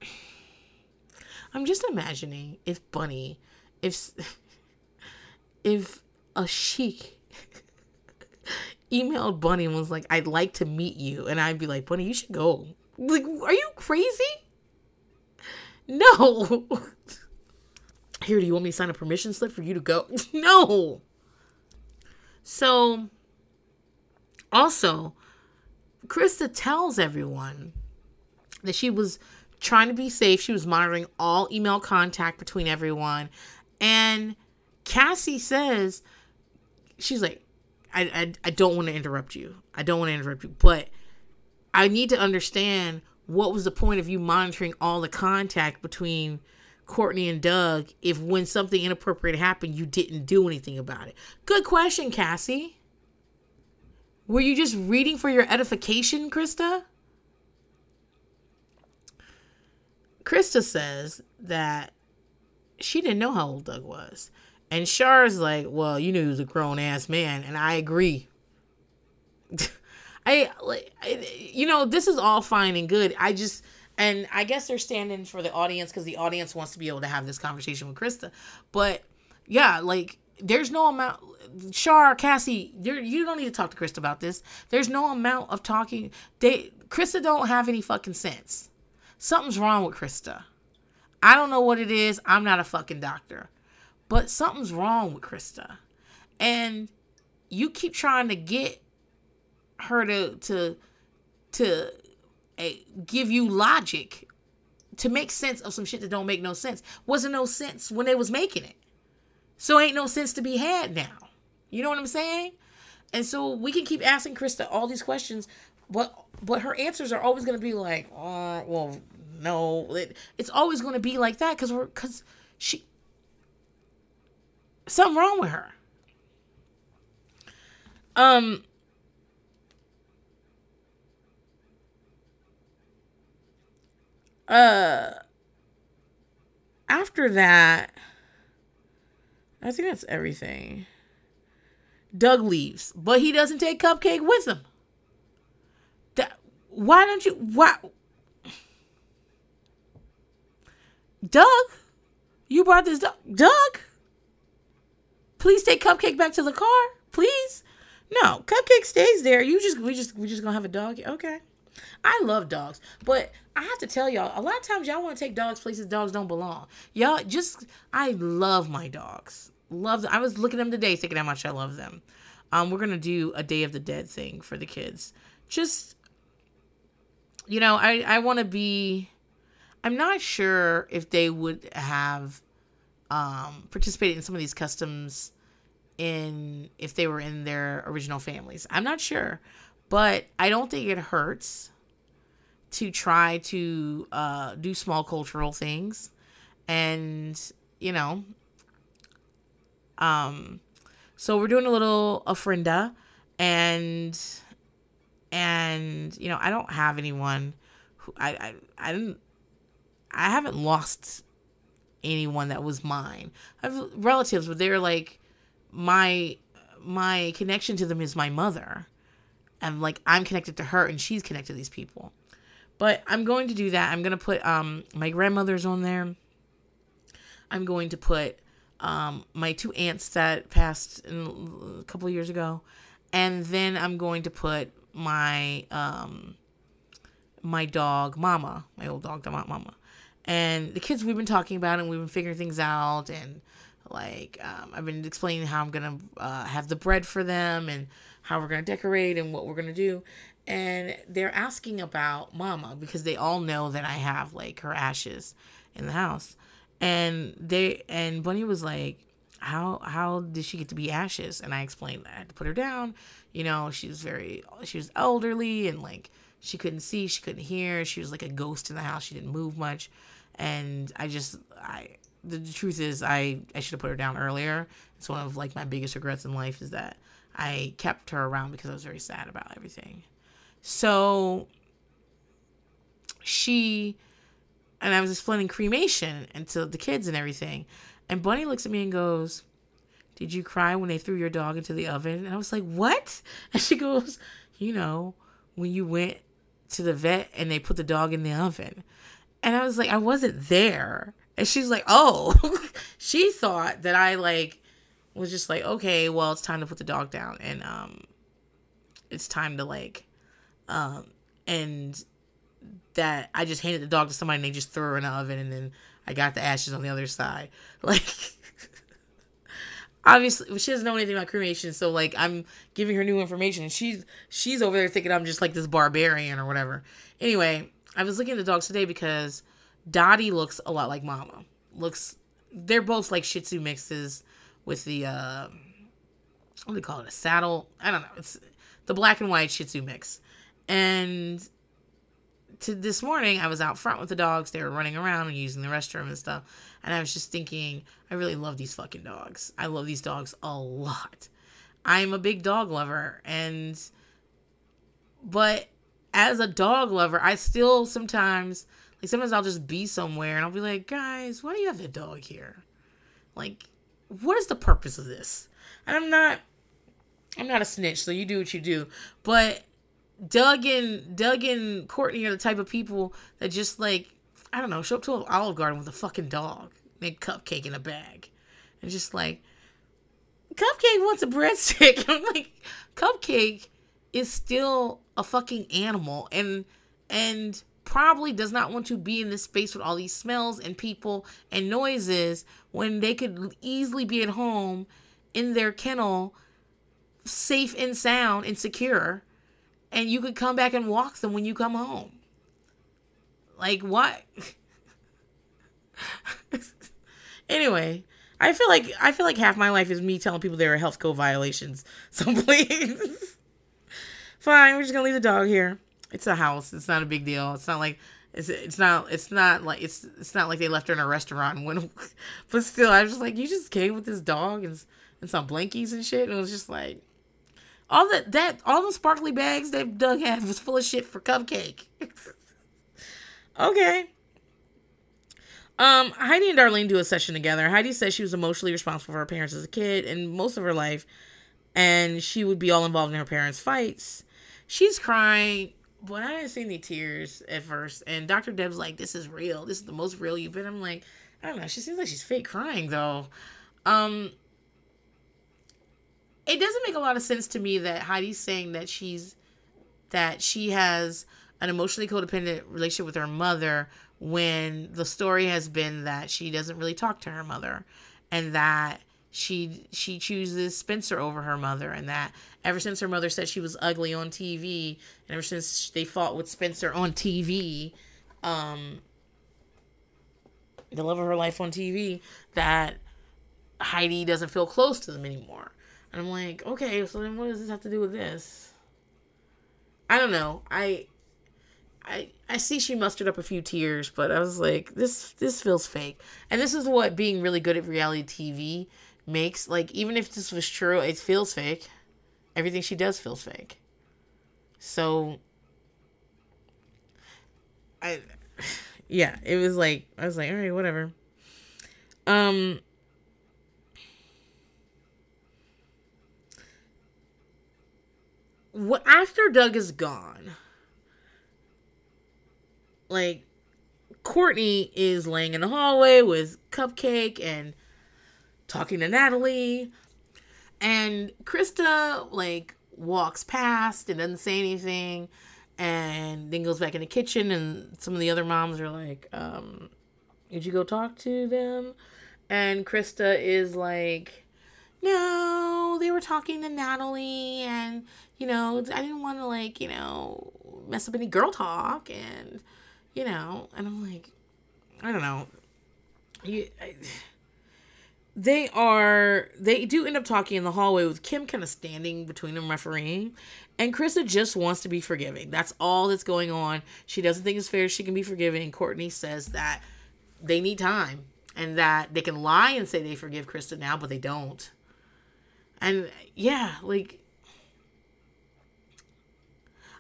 I'm just imagining if Bunny if if a sheik emailed Bunny and was like, "I'd like to meet you," and I'd be like, "Bunny, you should go." Like, are you crazy? No. Here, do you want me to sign a permission slip for you to go? no. So, also, Krista tells everyone that she was trying to be safe. She was monitoring all email contact between everyone. And Cassie says, she's like, I, I, I don't want to interrupt you. I don't want to interrupt you, but I need to understand what was the point of you monitoring all the contact between Courtney and Doug if when something inappropriate happened, you didn't do anything about it? Good question, Cassie. Were you just reading for your edification, Krista? Krista says that she didn't know how old Doug was. And Shar's like, well, you knew he was a grown ass man, and I agree. I like, you know, this is all fine and good. I just, and I guess they're standing for the audience because the audience wants to be able to have this conversation with Krista. But yeah, like, there's no amount. Shar, Cassie, you're, you don't need to talk to Krista about this. There's no amount of talking. They Krista don't have any fucking sense. Something's wrong with Krista. I don't know what it is. I'm not a fucking doctor. But something's wrong with Krista. And you keep trying to get her to to to give you logic to make sense of some shit that don't make no sense. Wasn't no sense when they was making it. So ain't no sense to be had now. You know what I'm saying? And so we can keep asking Krista all these questions, but but her answers are always going to be like, uh, well, no. It, it's always going to be like that because we're because she something wrong with her. Um. Uh. After that, I think that's everything. Doug leaves, but he doesn't take Cupcake with him. That why don't you why Doug, you brought this dog. Doug, please take Cupcake back to the car, please. No, Cupcake stays there. You just we just we just gonna have a dog. Okay. I love dogs, but I have to tell y'all, a lot of times y'all want to take dogs places dogs don't belong. Y'all just I love my dogs. Love them. I was looking at them today, thinking how much I love them. Um, we're gonna do a Day of the Dead thing for the kids. Just you know, I I want to be I'm not sure if they would have um, participated in some of these customs in if they were in their original families. I'm not sure, but I don't think it hurts to try to uh, do small cultural things, and you know, um, so we're doing a little ofrenda, and and you know, I don't have anyone who I I, I didn't I haven't lost anyone that was mine. I have relatives, but they're like my my connection to them is my mother. And like I'm connected to her and she's connected to these people. But I'm going to do that. I'm going to put um my grandmother's on there. I'm going to put um my two aunts that passed a couple years ago. And then I'm going to put my um my dog Mama, my old dog Mama and the kids we've been talking about and we've been figuring things out and like um, i've been explaining how i'm gonna uh, have the bread for them and how we're gonna decorate and what we're gonna do. And they're asking about mama because they all know that i have like her ashes in the house. And they and bunny was like how how did she get to be ashes? And i explained that i had to put her down. You know she was very she was elderly and like she couldn't see she couldn't hear. She was like a ghost in the house. She didn't move much. And I just I the, the truth is I I should have put her down earlier. It's one of like my biggest regrets in life is that I kept her around because I was very sad about everything. So she and I was explaining cremation and to the kids and everything. And Bunny looks at me and goes, Did you cry when they threw your dog into the oven? And I was like, What? And she goes, You know, when you went to the vet and they put the dog in the oven. And I was like, I wasn't there. And she's like, oh, she thought that I like was just like, okay, well, it's time to put the dog down and um, it's time to like, um, and that I just handed the dog to somebody and they just threw her in the oven and then I got the ashes on the other side. Like, obviously, she doesn't know anything about cremation, so like, I'm giving her new information, and she's she's over there thinking I'm just like this barbarian or whatever. Anyway, I was looking at the dogs today because Dottie looks a lot like Mama. Looks, they're both like Shih Tzu mixes with the uh, what do they call it? A saddle? I don't know. It's the black and white Shih Tzu mix, and to this morning, I was out front with the dogs. They were running around and using the restroom and stuff. And I was just thinking, I really love these fucking dogs. I love these dogs a lot. I'm a big dog lover. And, but as a dog lover, I still sometimes, like, sometimes I'll just be somewhere and I'll be like, guys, why do you have a dog here? Like, what is the purpose of this? And I'm not, I'm not a snitch, so you do what you do. But Doug and Doug and Courtney are the type of people that just like I don't know, show up to an Olive Garden with a fucking dog, make cupcake in a bag, and just like Cupcake wants a breadstick. I'm like, Cupcake is still a fucking animal, and and probably does not want to be in this space with all these smells and people and noises when they could easily be at home in their kennel, safe and sound and secure and you could come back and walk them when you come home. Like what? anyway, I feel like I feel like half my life is me telling people there are health code violations. So please, fine, we're just gonna leave the dog here. It's a house. It's not a big deal. It's not like it's it's not it's not like it's it's not like they left her in a restaurant and went. But still, I was just like, you just came with this dog and and some blankies and shit, and it was just like, all that that all the sparkly bags that Doug had was full of shit for cupcake. okay. Um, Heidi and Darlene do a session together. Heidi says she was emotionally responsible for her parents as a kid and most of her life, and she would be all involved in her parents' fights. She's crying, but I didn't see any tears at first. And Dr. Deb's like, "This is real. This is the most real you've been." I'm like, I don't know. She seems like she's fake crying though. Um, it doesn't make a lot of sense to me that Heidi's saying that she's that she has an emotionally codependent relationship with her mother when the story has been that she doesn't really talk to her mother and that she she chooses Spencer over her mother and that ever since her mother said she was ugly on TV and ever since they fought with Spencer on TV um the love of her life on TV that Heidi doesn't feel close to them anymore. And I'm like, okay, so then what does this have to do with this? I don't know. I I I see she mustered up a few tears, but I was like, this this feels fake. And this is what being really good at reality TV makes. Like, even if this was true, it feels fake. Everything she does feels fake. So I yeah, it was like I was like, all right, whatever. Um what after Doug is gone, like Courtney is laying in the hallway with Cupcake and talking to Natalie, and Krista like walks past and doesn't say anything, and then goes back in the kitchen, and some of the other moms are like, um, "Did you go talk to them?" And Krista is like, "No, they were talking to Natalie, and you know, I didn't want to like, you know, mess up any girl talk and, you know, and I'm like, I don't know. You, I, they are, they do end up talking in the hallway with Kim kind of standing between them refereeing. And Krista just wants to be forgiving. That's all that's going on. She doesn't think it's fair she can be forgiving. And Courtney says that they need time and that they can lie and say they forgive Krista now, but they don't. And yeah, like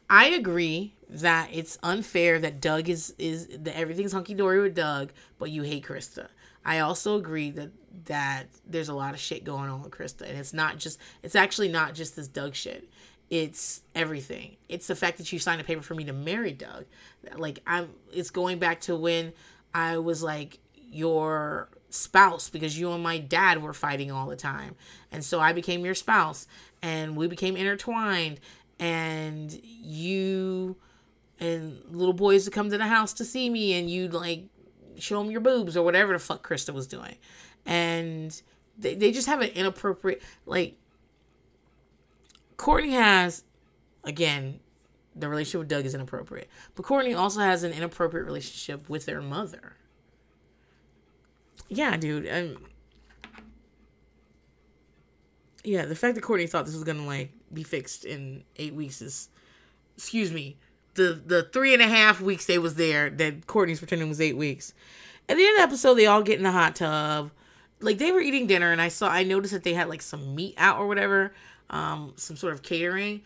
I agree that it's unfair that Doug is is that everything's hunky dory with Doug, but you hate Krista. I also agree that that there's a lot of shit going on with Krista, and it's not just it's actually not just this Doug shit. It's everything. It's the fact that you signed a paper for me to marry Doug. Like I'm. It's going back to when I was like your spouse because you and my dad were fighting all the time, and so I became your spouse, and we became intertwined and you and little boys would come to the house to see me and you'd like show them your boobs or whatever the fuck Krista was doing. And they, they just have an inappropriate, like, Courtney has, again, the relationship with Doug is inappropriate. But Courtney also has an inappropriate relationship with their mother. Yeah, dude. and yeah, the fact that Courtney thought this was gonna like be fixed in eight weeks is, excuse me, the the three and a half weeks they was there that Courtney's pretending was eight weeks. At the end of the episode, they all get in the hot tub. Like they were eating dinner, and I saw I noticed that they had like some meat out or whatever, um, some sort of catering,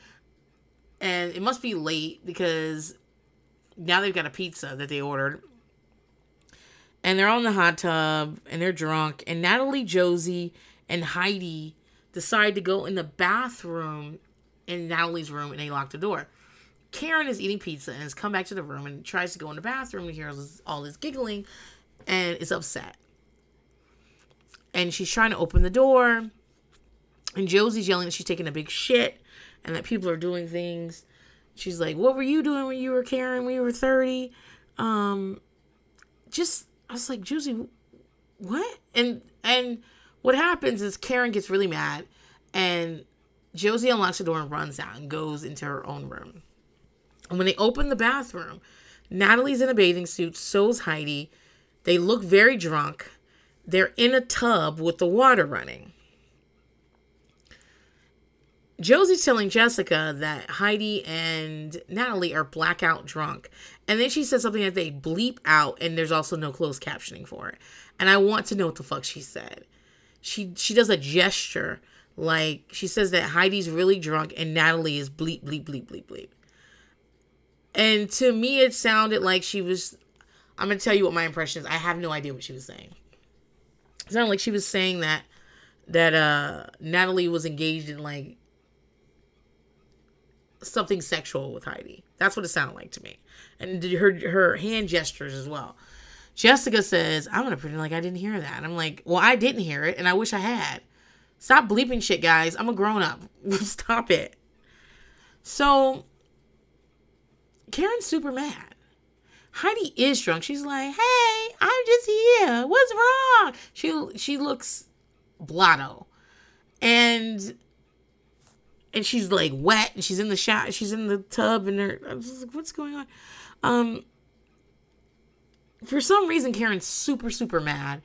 and it must be late because now they've got a pizza that they ordered. And they're all in the hot tub and they're drunk. And Natalie, Josie, and Heidi decide to go in the bathroom in Natalie's room and they lock the door. Karen is eating pizza and has come back to the room and tries to go in the bathroom and hears all this giggling and is upset. And she's trying to open the door. And Josie's yelling that she's taking a big shit and that people are doing things. She's like, What were you doing when you were Karen when you were 30? Um just I was like, Josie, what? And and what happens is Karen gets really mad and Josie unlocks the door and runs out and goes into her own room. And when they open the bathroom, Natalie's in a bathing suit, so's Heidi. They look very drunk. They're in a tub with the water running. Josie's telling Jessica that Heidi and Natalie are blackout drunk. And then she says something that they bleep out, and there's also no closed captioning for it. And I want to know what the fuck she said she she does a gesture like she says that Heidi's really drunk and Natalie is bleep bleep bleep bleep bleep. And to me it sounded like she was I'm gonna tell you what my impression is. I have no idea what she was saying. It sounded like she was saying that that uh Natalie was engaged in like something sexual with Heidi. That's what it sounded like to me. And her her hand gestures as well. Jessica says, I'm gonna pretend like I didn't hear that. I'm like, well, I didn't hear it, and I wish I had. Stop bleeping shit, guys. I'm a grown up. Stop it. So Karen's super mad. Heidi is drunk. She's like, "Hey, I'm just here. What's wrong?" She she looks blotto, and and she's like wet, and she's in the shower. She's in the tub, and they're like, "What's going on?" Um, for some reason Karen's super super mad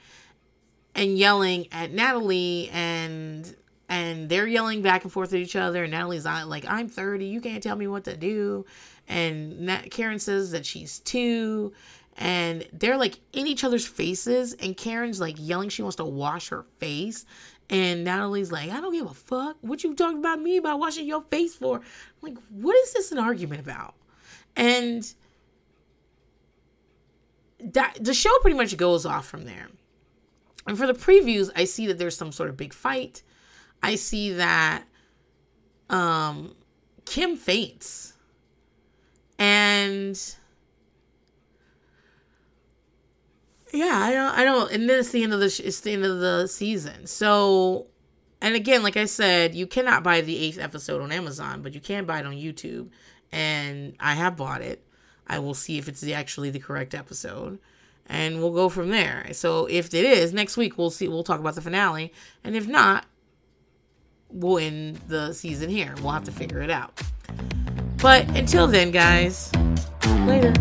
and yelling at Natalie and and they're yelling back and forth at each other and Natalie's like I'm 30 you can't tell me what to do and Nat- Karen says that she's 2 and they're like in each other's faces and Karen's like yelling she wants to wash her face and Natalie's like I don't give a fuck what you talking about me about washing your face for I'm like what is this an argument about and that the show pretty much goes off from there. And for the previews, I see that there's some sort of big fight. I see that um Kim faints. And yeah, I don't I don't and then it's the end of the it's the end of the season. So and again, like I said, you cannot buy the eighth episode on Amazon, but you can buy it on YouTube. And I have bought it. I will see if it's actually the correct episode and we'll go from there. So if it is, next week we'll see we'll talk about the finale and if not we'll end the season here. We'll have to figure it out. But until then, guys, later.